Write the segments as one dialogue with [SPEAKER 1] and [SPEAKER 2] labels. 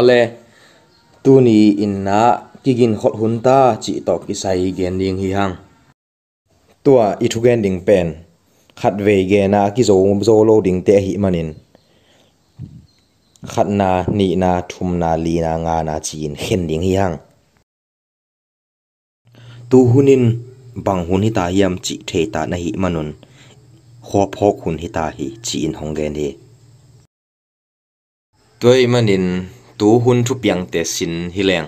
[SPEAKER 1] ole tu ni in na kigin khot hun ta chi to ki sai gen ding hi hang tua i thu gen ding pen khat ve ge na ki zo zo lo ding te hi manin khat na ni na thum na li na nga na chin hen ding hi hang tu hunin bang hun hi ta yam chi the ta na hi manun kho phok hun hi ta hi chi in hong gen hi ตูหุนทุเปียงเตสินฮิเลง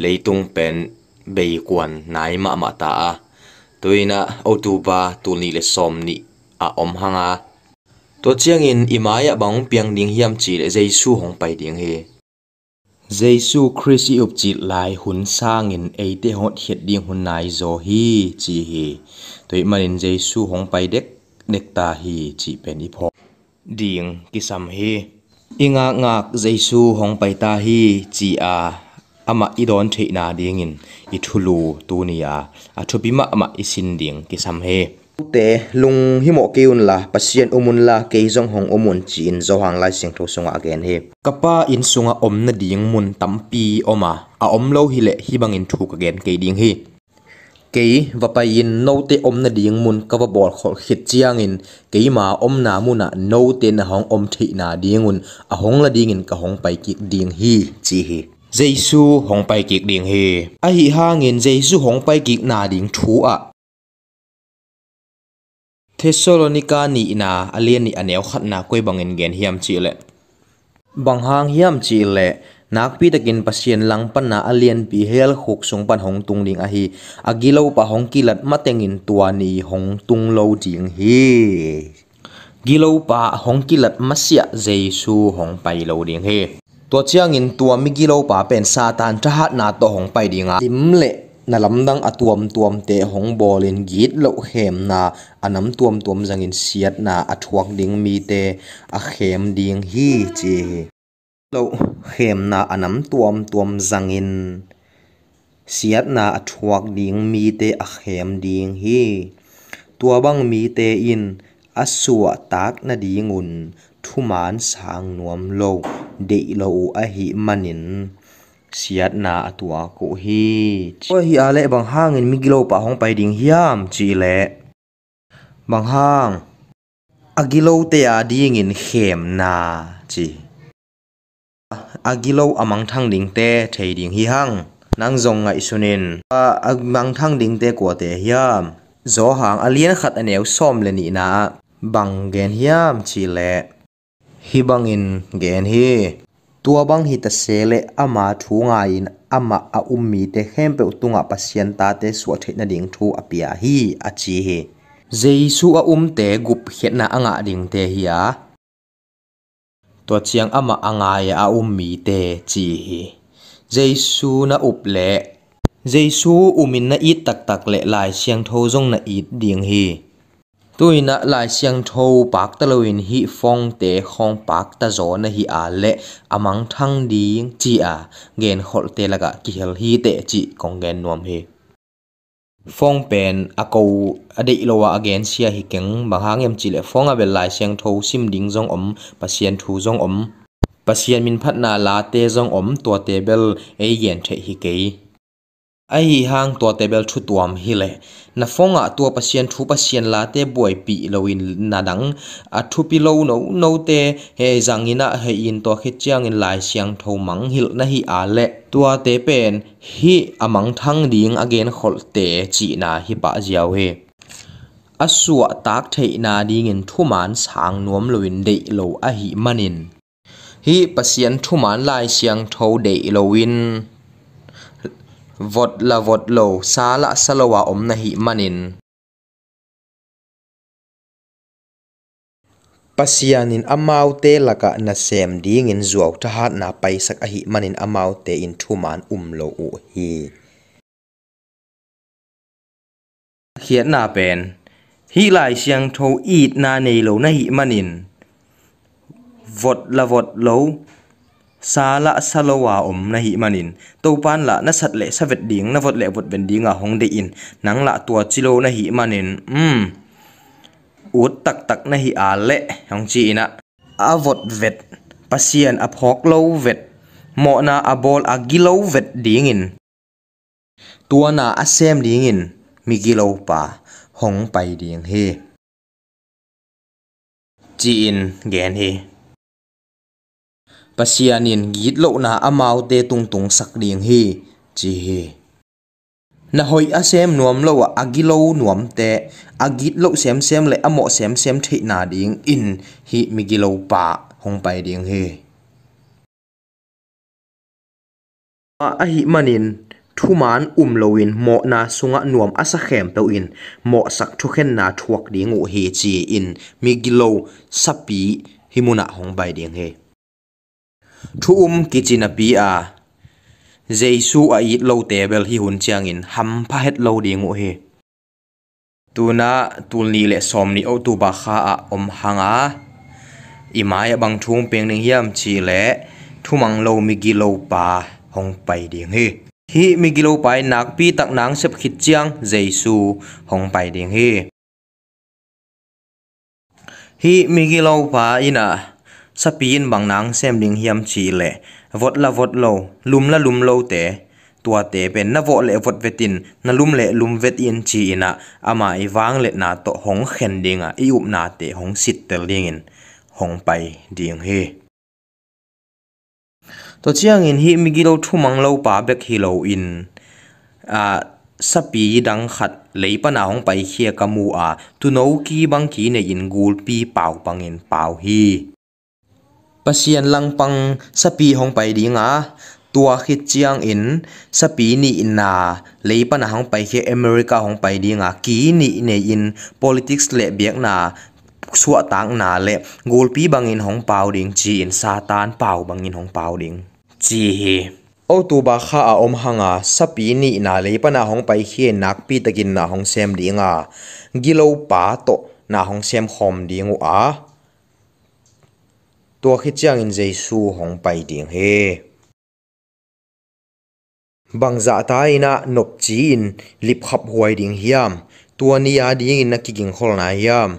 [SPEAKER 1] เลยตุงเป็นเบยกวนนายมามาตาตัวน่ะเอาตูบาตูนีเลสอมนี่อาอมหังอาตัวเชียงอินอิมายะบังเปียงดิ่งเฮียมจีเลเจสูหงไปดิ่งเฮเจสูคริสอุบจิตลายหุนสร้างอินเอเตหดเฮ็ดดิ่งหุนนายโซฮีจีเฮตัวมันอินเจสูหงไปเด็กเด็กตาฮีจีเป็นอีพอดิ่งกิสัมเฮ inga ngak jesu hong pai ta hi chi a. Ama idon the na ding in. I thulu tu nia a. Thupima ama isin ding kisam he. Te lung hi mo keun la. Pasien umun la. Ke zong hong umun chin zo hang lai sing tho sunga again he. Kapa in sunga om na ding mun tampi oma. A om lo hi le hi bangin thuk again ke ding hi ke vapa in no te om na ding mun ka va bol khol khit chiang in ke ma om na muna no te na hong om thi na ding un a hong la ding in ka hong pai ki ding hi chi hi Giêsu hong pai kik ding hi a hi hangin Giêsu hong pai kik na ding thu a Thessalonica ni na alien ni aneu khat na koi bangin gen hiam chi le bang hang hiam chi le nakpi takin pasien langpanna alian pi hel khuk sungpan hong tung ding a hi agilo pa hong kilat matengin tuani hong tung lo ding hi gilo pa hong kilat masia jaisu hong pai lo ding hi tua chiang in tua mi gilo pa pen satan thahat na to hong pai dinga limle นาลำดังอตวมตวมเตหงบอลินกีดเลาเขมนาอันน้ำตวมตวมจังอินเสียดนาอทวกดิงมีเตอเขมดิงฮีจี lo khem na anam tuam tuam zangin siat na athuak ding mi te a khem ding hi tua bang mi te in asua tak na dingun thuman sang nuam lo de lo a hi manin siat na atua ko hi o hi ale bang hang in migilo pa hong pai ding hiam chi le bang hang agilo te a ding in khem na chi agilo amang thang ding te, thei ding hi hang. Nang zong ngai sunin. A amang thang ding te ko te hiam. Zo hang alien khat aneu som le ni na. Bang gen hiam, chi le. Hi bang in gen hi. Tua bang hi ta sele ama thu nga in, ama a ummi te khem pe utunga pasien ta te su the na ding thu apia hi achi he jaisu a um te gup hetna anga ding te hi a to chiang ama anga ya a ummi te chi hi jesu na up le. Jesu umin na i tak tak le lai siang tho jong na i ding hi. Tôi na lại xiang thâu bạc ta in hi phong te khong bạc ta zo na hi a le amang thang ding chi a. Gen khol te laga ki hel hi te chi kong gen nuam hi. phong pen ako ade ilowa again sia hi keng mahangem chile phong abel lai siang tho sim ding jong om pasien thu jong om pasien min phatna la te jong om to tebel e yen the hi kei ai hang tua table thu tuam hi le. Na fonga ah tua pasien thu pasien la te boy pi loin na dang. A thu pi lo no no te he zangina ah he in to khe chiang in lai siang tho mang hil na hi a le. Tua te pen hi amang thang ding again khol te chi na hi pa jiao he. Asua tak thei na ding in thu man sang nuam loin de lo a hi manin. Hi pasien thu man lai siang tho de loin vot la vot lo sa la salowa om na hi manin pasianin amau te laka na sem ding in zuaw ta hat na paisak a hi manin amau te in thuman um lo u hi khiat na pen hi lai siang tho eat na nei lo na hi manin vot la vot lo สาละสะลวาอมนะหิมานินตปานละนะสัตเลสะเวดดิงนะวดเลวดเวนดิงาหงเดอินนังละตัวจิโลนะหิมานินอืมอุดตักตักนะหิอาเลหงจีนะอาวดเวดปะเซียนอพอกโลเวดหมอนาอบอลอากิโลเวดดิงินตัวนาอาเซมดิงินมีกิโลปาหงไปดิงเฮจีนแกนเฮ pasianin git lo na amau te tung tung sak ding hi, chi hi. Na hoi asem nuam lo a agilo nuam te agit lo sem sem le amo sem sem thi na ding in, hi migilo pa hong pai ding hi. A hi manin thuman um loin mo na sunga nuam asa khem to in, mo sak thu khen na thuak ding u hi chi in, migilo sapi himuna hong bai ding he thu um kichina pi a jesu a it lo tebel hi hun chiang in ham pha het lo ding u hi tuna tulni le som ni o tu ba kha a om hanga imaya bang thung peng ning hiam chi le thumang lo mi gi lo pa hong pai ding hi hi mi gi lo pai nak pi tak nang sep khit chiang jesu hong pai ding hi hi mi gi lo pa ina สปีนบางนางเซมลิงเฮียมชีเลวดละวดโลลุมละลุมโลเตตัวเตเป็นนโวเลวดเวตินนลุมเลลุมเวตินชีอินะอามาอวางเลนาโตหงเข็นดิงอะอีอุบนาเตหงสิตเตลิงินหงไปดิงเฮตัวเชียงอินฮิมิกิโลทุมังโลปาเบกฮิโลอินอ่าสปีดังขัดเลยปนาของไปเคียกมูอาตุโนกีบางกีในอินกูลปีเป่าปังอินเป่าฮี pasian langpang sapi hong pai ding a tua khit chiang in sapi ni in na leipa na hong pai khe america hong pai ding a ki politics เล le biak na สัวต่างนาเละกูลปีบังอินของเปาดิงจีอินซาตานเปาบังอินของเปาดิงจีโอตับาขาอมหังอาสปีนี่นาเลยปนาของไปเขียนนักปีตะกินนาของเซมดีงอากิโลปาโตนาของเซมคอมดีงอ่า จังอินเจสูหงไปดิ่งเฮบางจะตายนะนบจีนลิบขับหวยดิ่งเฮียมตัวนี้อาดิ่งนักกิงขอลนายาม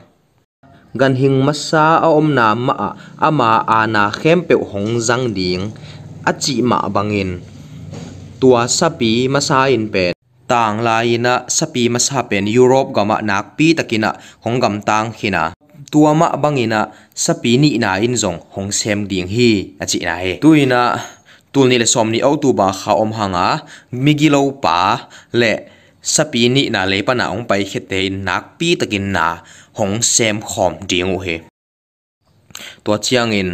[SPEAKER 1] กันหิงมาซาอาอมนามาอามาอาณาเข้มเปวหงจังดิ่งอาจิมาบังอินตัวสปีมาซาอินเป็นต่างลายนะสปีมาซาเป็นยุโรปกามานักปีตะกินะหงกำตังขินะ ตัวมาบังอินะสปีนี่นาอินจงหงเซมดิ่งฮีอาจินาเฮตัวอินะตัวนี้เลยสมนี่เอาตัวบาขาอมหังอ่ะมิกิโลปาและสปีนี่นาเลยปะนาองไปเขตเตนักปีตะกินนาหงเซมขอมดิ่งโอเฮตัวเชียงอิน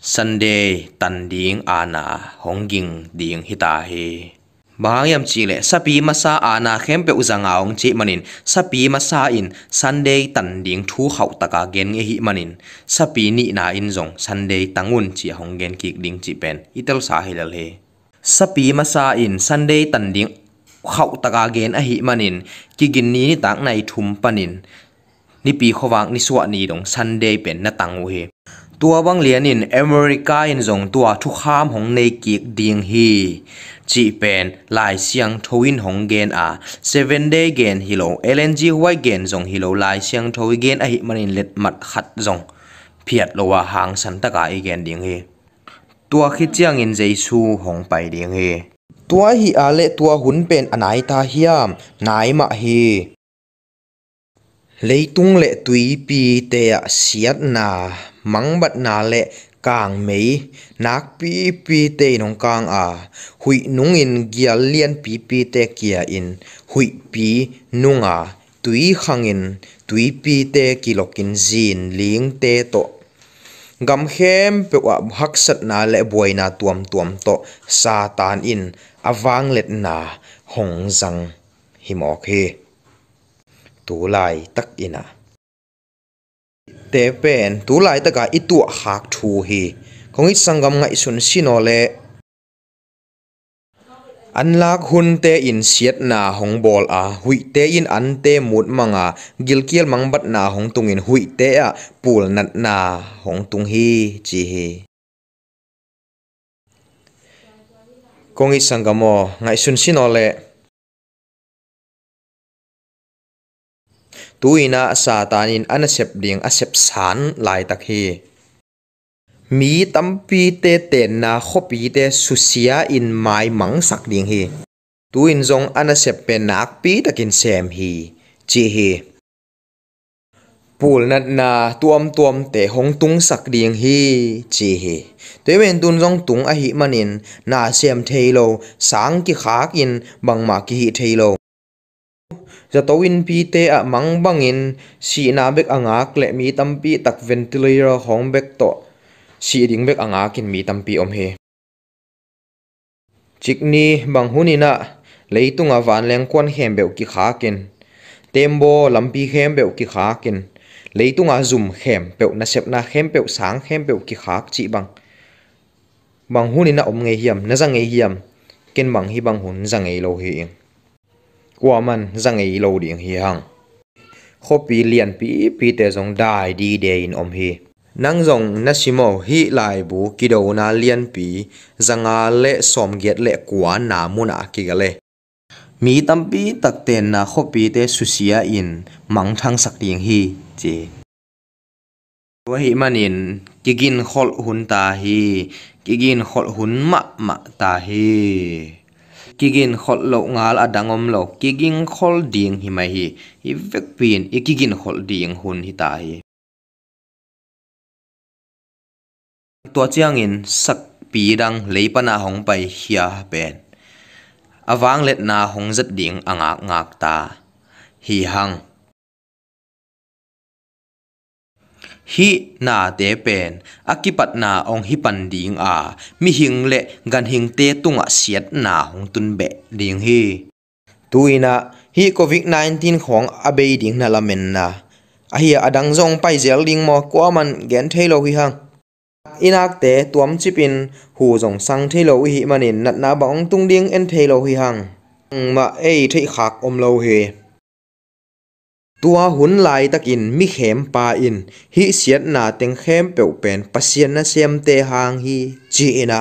[SPEAKER 1] Sunday tan ding ana honging ding hita he Bahayam chile sapi masa ana khempe uzanga ong chi manin sapi masa in Sunday tan ding thu khau taka gen nge hi manin sapi ni na in zong Sunday tangun chi hong gen kik ding chi pen itel sa hilal he sapi masa in Sunday tan ding khau taka gen a hi manin ki gin ni ni tak nai thum panin ni pi khowang ni suwa ni dong Sunday pen na tangu he tua bang จีเป็นลายเสียงทวินหงเกนอะ seven ดย์เกนฮิโลเอลนจีไวเกนจงฮิโลลายเสียงทวิเกนไอหิมันเล็ดมัดขัดจงเพียดโลวหางสันตะกาไอเกนดิ่งเฮตัวขี้เจียงอินเจซูหงไปดิ่งเฮตัวฮีอาเลตัวหุ่นเป็นอนายตาเฮียมนายมาเฮเลยตุงเลตุยปีเตะเสียดนามังบัดนาเล kang mei. Nak pi pi te nong kang a. Hui nung in gia lian pi pi te kia in. Hui pi nung a. Tui khang in. Tui pi te kilokin zin ling te to. Gam khem pe wa hak sat na le boy na tuam tuam to. Satan in. Awang let na. Hong zang. Himok he. Tu lai tak ina te pen. Tu lai taka i tu hak thu hi. Kong i sangam ngai sun sino le. An lak hun te in siat na hong bol a. Hui te in an te mut manga. Gilkiel mang bat na hong tung in hui te a. Pul nat na hong tung hi, chi hi. Kong i sangamo ngai sun sino tuina satanin ana sep ding a sep san lai tak hi mi tampi te ten na khopi te susia in mai mang sak ding hi tu in zong ana sep pe nak pi takin sem hi chi hi pul nat na tuam tuam te hong tung sak ding hi chi hi te wen tun zong tung a hi manin na sem thailo sang ki khak in bang ma ki hi thailo za in win pi te a mang bangin, si na bek angak le mi tampi tak ventilator hong bek to. Si ding bek ác kin mi tampi om he. Chikni bang hunina leitunga van leng kwan hem beu ki kha kin tembo, lampi hem beu ki lấy tung leitunga zum hem peu na sep na hem peu sang hem peu ki khak chi bang. Bang hunina om nge hiam, na zang nge hiam. Ken bang hi bang hun zang nge lo hi ing kwa man zang nge lo ding hi hang khopi lian pi pi te zong dai di de in om hi nang zong na simo hi lai bu kido na lian pi zanga le som get le kwa na muna ki gale mi tampi takten na khopi te susia in mang thang sak ding hi che wa hi manin kigin khol hun ta hi kigin khol hun ma ma ta hi kigin khol lo ngal adangom lo kigin khol ding hi mai hi hi vek pin ikigin khol ding hun hi ta hi tua chiang in sak pi dang leipana hong pai hia pen awang let na hong zat ding angak ngak ta hi hang hi na te pen. Akipat na ong hi pan ding a. Mi hing le gan hing te tunga siat na hong tun be ding hi. Tuina hi covid 19 khong abei ding na lamen na. A hi adang zong pai zel ding mo ko man gen thailo hi hang. Inak te tuam chipin, hu zong sang thei lo hi manin nat na bang tung ding en thei lo hi hang. Ma ei thei khak om lo ตัวหุ่นลายตักอินมิเข้มปาอินฮิเสียดนาเต็งเข้มเปลวเป็นปัศยนนะเสียมเตหางฮีจีอินะ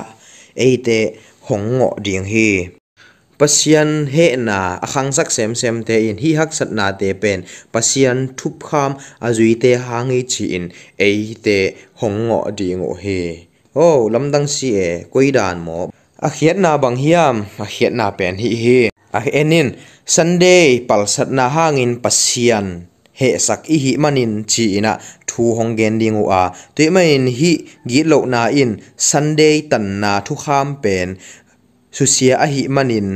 [SPEAKER 1] เอเตหงงอเดียงฮีปัศยันเฮนาอคังสักเซมเซมเตอินฮิฮักสนาเตเป็นปัศยันทุบคำอาจุยเตหางฮีจีอินเอเตหงงอเดียงโอเฮโอ้ลำดังเสียกุยดานหมออาเขียนนาบางเฮียมอาเขียนนาเป็นฮิฮี a enin sunday pal sat na hangin pasian he sak i hi manin chi ina thu hong gen ding a tui main hi gi lo na in sunday tan na thu kham pen susia a hi manin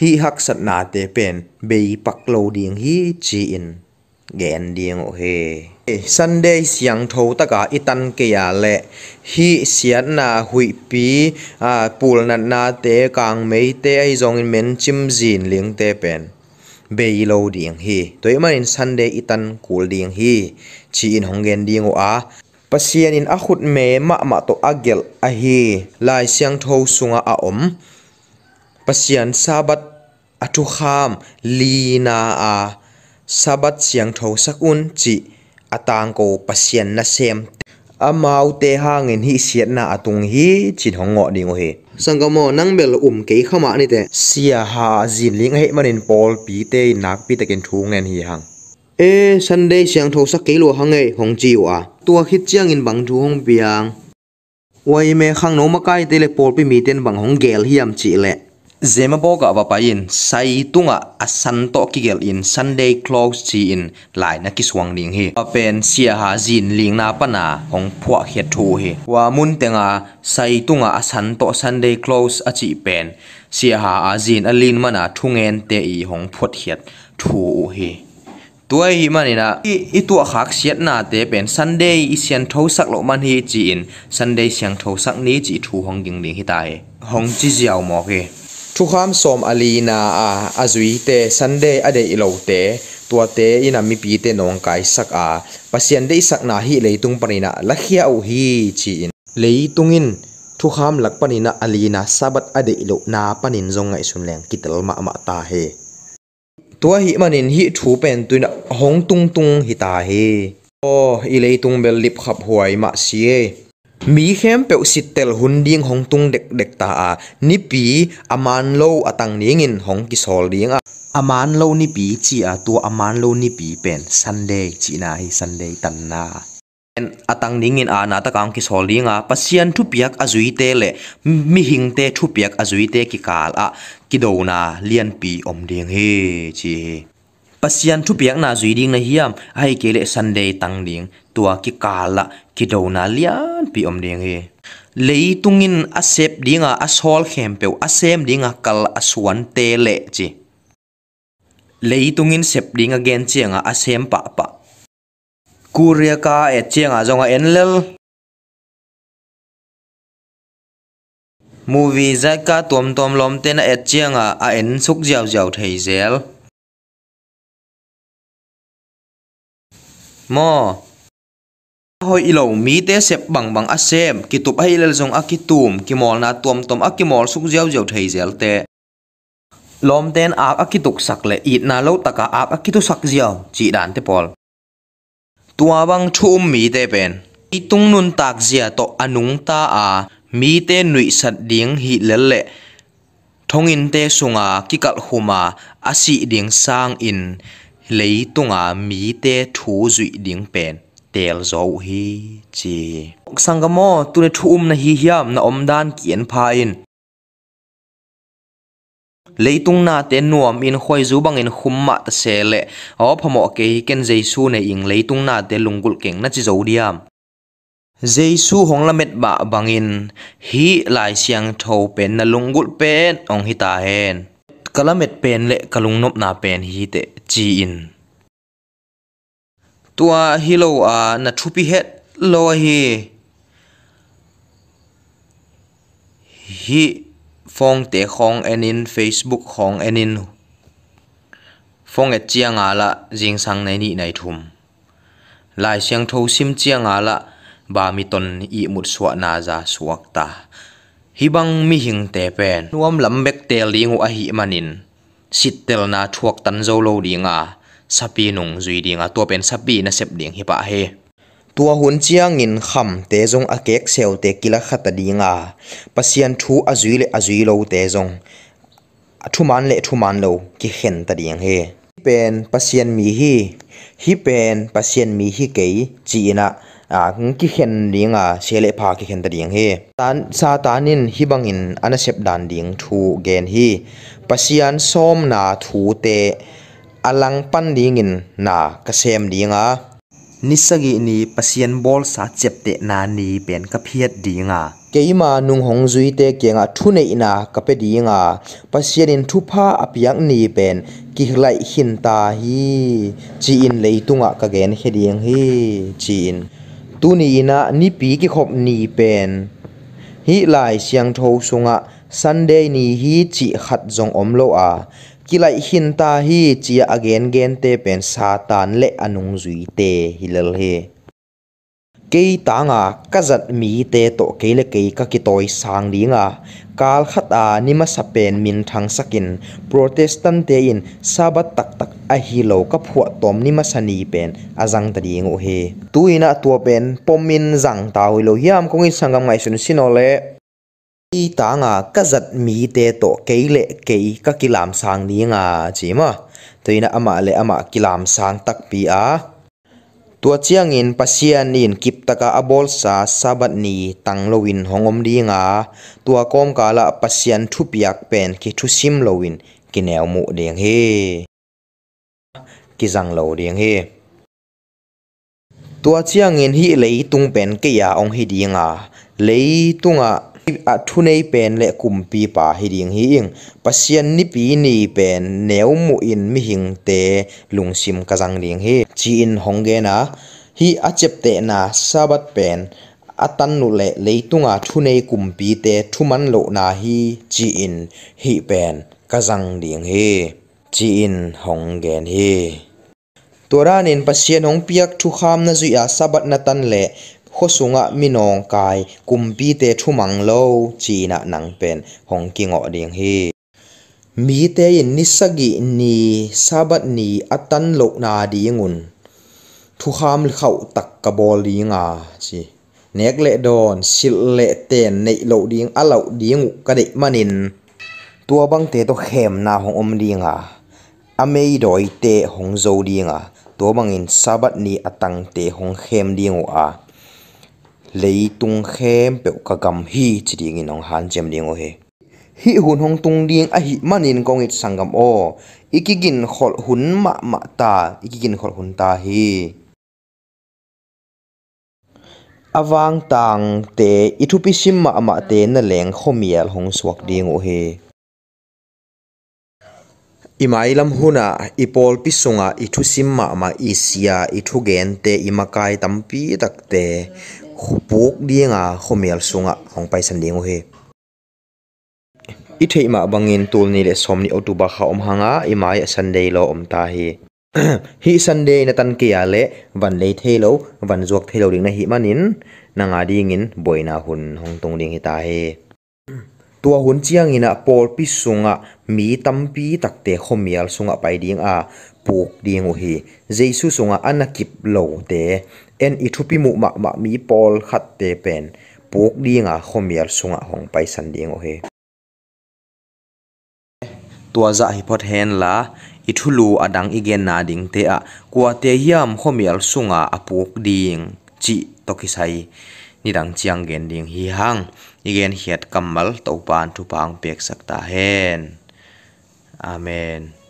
[SPEAKER 1] hi hak sat na te pen be pak lo ding hi chi in gen dieng o he sunday siang tho taka itan ke ya le hi sian na hui pi a pul na na te kang mei te ai zong in men chim zin ling te pen bei lo ding hi toy man in sunday itan kul ding hi chi in hong gen ding o a pasian in a khut me ma ma to agel a hi lai siang tho sunga a om pasian sabat atu kham lina a sabat siang tho sakun chi atang ko pasian na sem. Amau te hangin hi siat na atung hi chin hongo ding he sangamo nang bel um ke khama ni te. Sia ha zin ling he manin pol pi te nak pi takin thu ngen hi hang. E sunday siang tho sak ke lo hange hong chi wa. Tua khit chiang in bang thu hong piang. Wai me khang no ma kai te le pol pi mi ten bang hong gel hiam chi le zema boga wa pain sai tunga asan to kigel in sunday close chi in lai na kiswang ding hi pen sia ha zin ling na pana hong phwa khe thu hi wa mun tenga sai tunga asan to sunday close a chi pen sia ha a zin alin mana thungen te i hong phot hiat thu hi tua hi manina i i tua khak siat na te pen sunday i sian tho sak lo man hi chi in sunday siang tho sak ni chi thu hong ding ding hi tai hong chi jiao mo ke thu kham som alina a, azui te sunday ade ilo te. Tua te ina mi pi te nong kai sak a. Pasien de sak na hi leitung panina lakhia u hi chi in. Leitungin thu kham lak panina alina sabat ade ilo na panin zong ngai sun leng kitel ma ma ta he. Tua hi manin hi thu pen tuina hong tung tung hi ta he. O i leitung bel lip khap huai ma si e mi khem pe sitel hunding hong tung dek dek ta a. Ni pi aman lo atang ning in hong ki sol ding a. Aman lo ni pi chi a tu aman lo ni pi pen. Sunday chi na hi sunday tan na. Atang dingin a na ta kang ki sol dinga pasian thu piak azui te le. Mi hing te thu piak azui te ki kal a. Ki do na lian pi om ding he chi pasian thu piang na zui ding na hiam ai kele sunday tang ding. Tua ki kala ki do na lian pi om ding he lei tungin a sep dinga a sol khem pe a sem dinga kal a suan te le chi. Lei tungin sep dinga gen chianga a sem pa pa. Kuria ka e chiang a zonga enlel movie zaka tom tom lom ten e chiang a en suk jaw jaw thei zel. Mo. Hoi ilo mi te sep bang bang asem ki tup hai lel jong akitum ki mol na tom tom akimol suk jiao jiao thei zel te. Lom ten ak akituk sak le. It na lo taka ak akitu sak jiao chi dan te pol tua bang thum um mi te pen. Itung tung nun tak zia to anung ta a. Mi te nui sat ding hi lel thong thongin te sunga ki kal huma asi ding sang in. Lei tunga mi te thu zui ding pen tel zo hi chi sangamo tune thum na hi hiam na omdan kien pha in leitung na te nuam in khoi zu bang in khumma ta se le aw phamo ke ken jaisu ne ing leitung na te lungul keng na chi zo diam jaisu hong la met ba bangin hi lai siang tho pen na lungul pen ong hi ta hen kalamet pen le kalung nop na pen hi te chi in. Tua hi lo, a, na thupi het lo hi. Hi phong te khong enin facebook khong enin phong et chiang ala jing sang nei ni nai thum. Lai siang tho sim chiang ala ba mi ton i mut suwa na za suak ta hi bang mi hing te pen. Nuam lam bek tel lingu a hi manin. Sit tel na thuak tan zo lo dinga sapi nung zui dinga to pen sapi na sep ding hi pa he. Tua hun chiang in kham te zong a kek seo te kila khata dinga pasian thu azui le azui lo te zong. Thu man le thu man lo ki khen ta ding he. Pen pasian mi hi. Hi pen pasian mi hi ke chi na a ki khen dinga sele pha ki khen ta ding he tan sa tanin hi bangin ana sep dan ding thu gen hi pasian som na thu te alang pan dingin na kasem dinga nisagi ni pasien bol sa chepte na ni pen ka phiat dinga keima nung hong zui te kenga thune ina ka pe dinga pasien in thupa apiang ni pen ki hlai hin ta hi chi in leitunga ka gen heding hi chi in tu ni ina ni pi ki khop ni pen hi lai siang tho sunga sunday ni hi chi khat zong om lo a kilai hin ta hi chia again gen te pen satan le anung zui te hilal he cây ta nga tanga kazat mi te to keile kei ka ki toy sang dinga kal khata nima sapen min thang sakin protestant te in sabat tak tak a hi lo ka phua tom nima sani pen azang ta ding o he tuina to pen pomin zang taw lo hiam kong kongin sangam ngai sun sinole i ta nga ka zat mi te to keile kei ka kilam sang ni nga chi ma toina ama le ama kilam sang tak pi a ตัวเชียงอินปัสเซียนอินกิบตะกาอบอลสาสาบัดนีตังโลวินหงอมดีงาตัวกอมกาละปัสเซียนทุปยักเป็นกิทุซิมโลวินกิแนวมุเดียงเฮกิจังโลเดียงเฮตัวเชียงอินฮิเลยตุงเป็นกิยาองฮีดีงาเลยตุงอะ a thu nei pen le kumpi pa hi ding hi ing. Pasian ni pi ni pen neu mu in mi hing te lungsim ka jang ding hi. Chi in hongge na. Hi a chep te na sabat pen. Atan nu le leitunga thu nei kumpi te thuman lo na hi. Chi in hi pen ka jang ding hi. Chi in honggen hi. Toranin pasien hong piak thu kham na zuya sabat na tan le khosunga minong kai kumpi te thumang lo china nang pen hong kingo ding hi mi te in nisagi ni sabat ni atan lo na dingun thu kham khau tak ka bol dinga chi nek le don sil le ten nei lo ding a lo ding ka de manin tua bang te to khem na hong om dinga amei doi te hong zo dinga to bangin sabat ni atang te hong khem dingu a leitung khem pe ka gam hi chi ding in ong han chem ding o he. Hi hun hong tung ding a hi manin kong it sangam o. Ikigin khol hun ma ma ta, ikigin khol hun ta hi. Awang tang te ithupi sim ma ma te na leng khomial hong suak ding o he. Imailam huna, ipol pisunga ithu simma ma isia ithu gen te imakai tampi takte khupuk dinga khomel sunga hong paisan dingo he. I thei ma bangin tul ni le somni otuba kha om hanga, imai sunday lo om ta hi hi sunday na tan kia le, van le thei lo, van zuak thei lo ding na hi manin na nga ding in boina hun, hong tung ding hi ta hi tua hun chiang ina pol pi sunga, mi tampi takte khomial sunga pai ding a, puk ding hi, jesu sunga anakip lo te. En ithupi mu ma ma mi pol khat te pen puk dinga khomial sunga hong pai san ding o he tua za hi pot hen la ithulu adang igen na ding te a kwa te hiam khomial sunga apuk ding chi tokisai ni dang chiang gen ding hi hang igen hiat kamal to pan thu pang pek sakta hen amen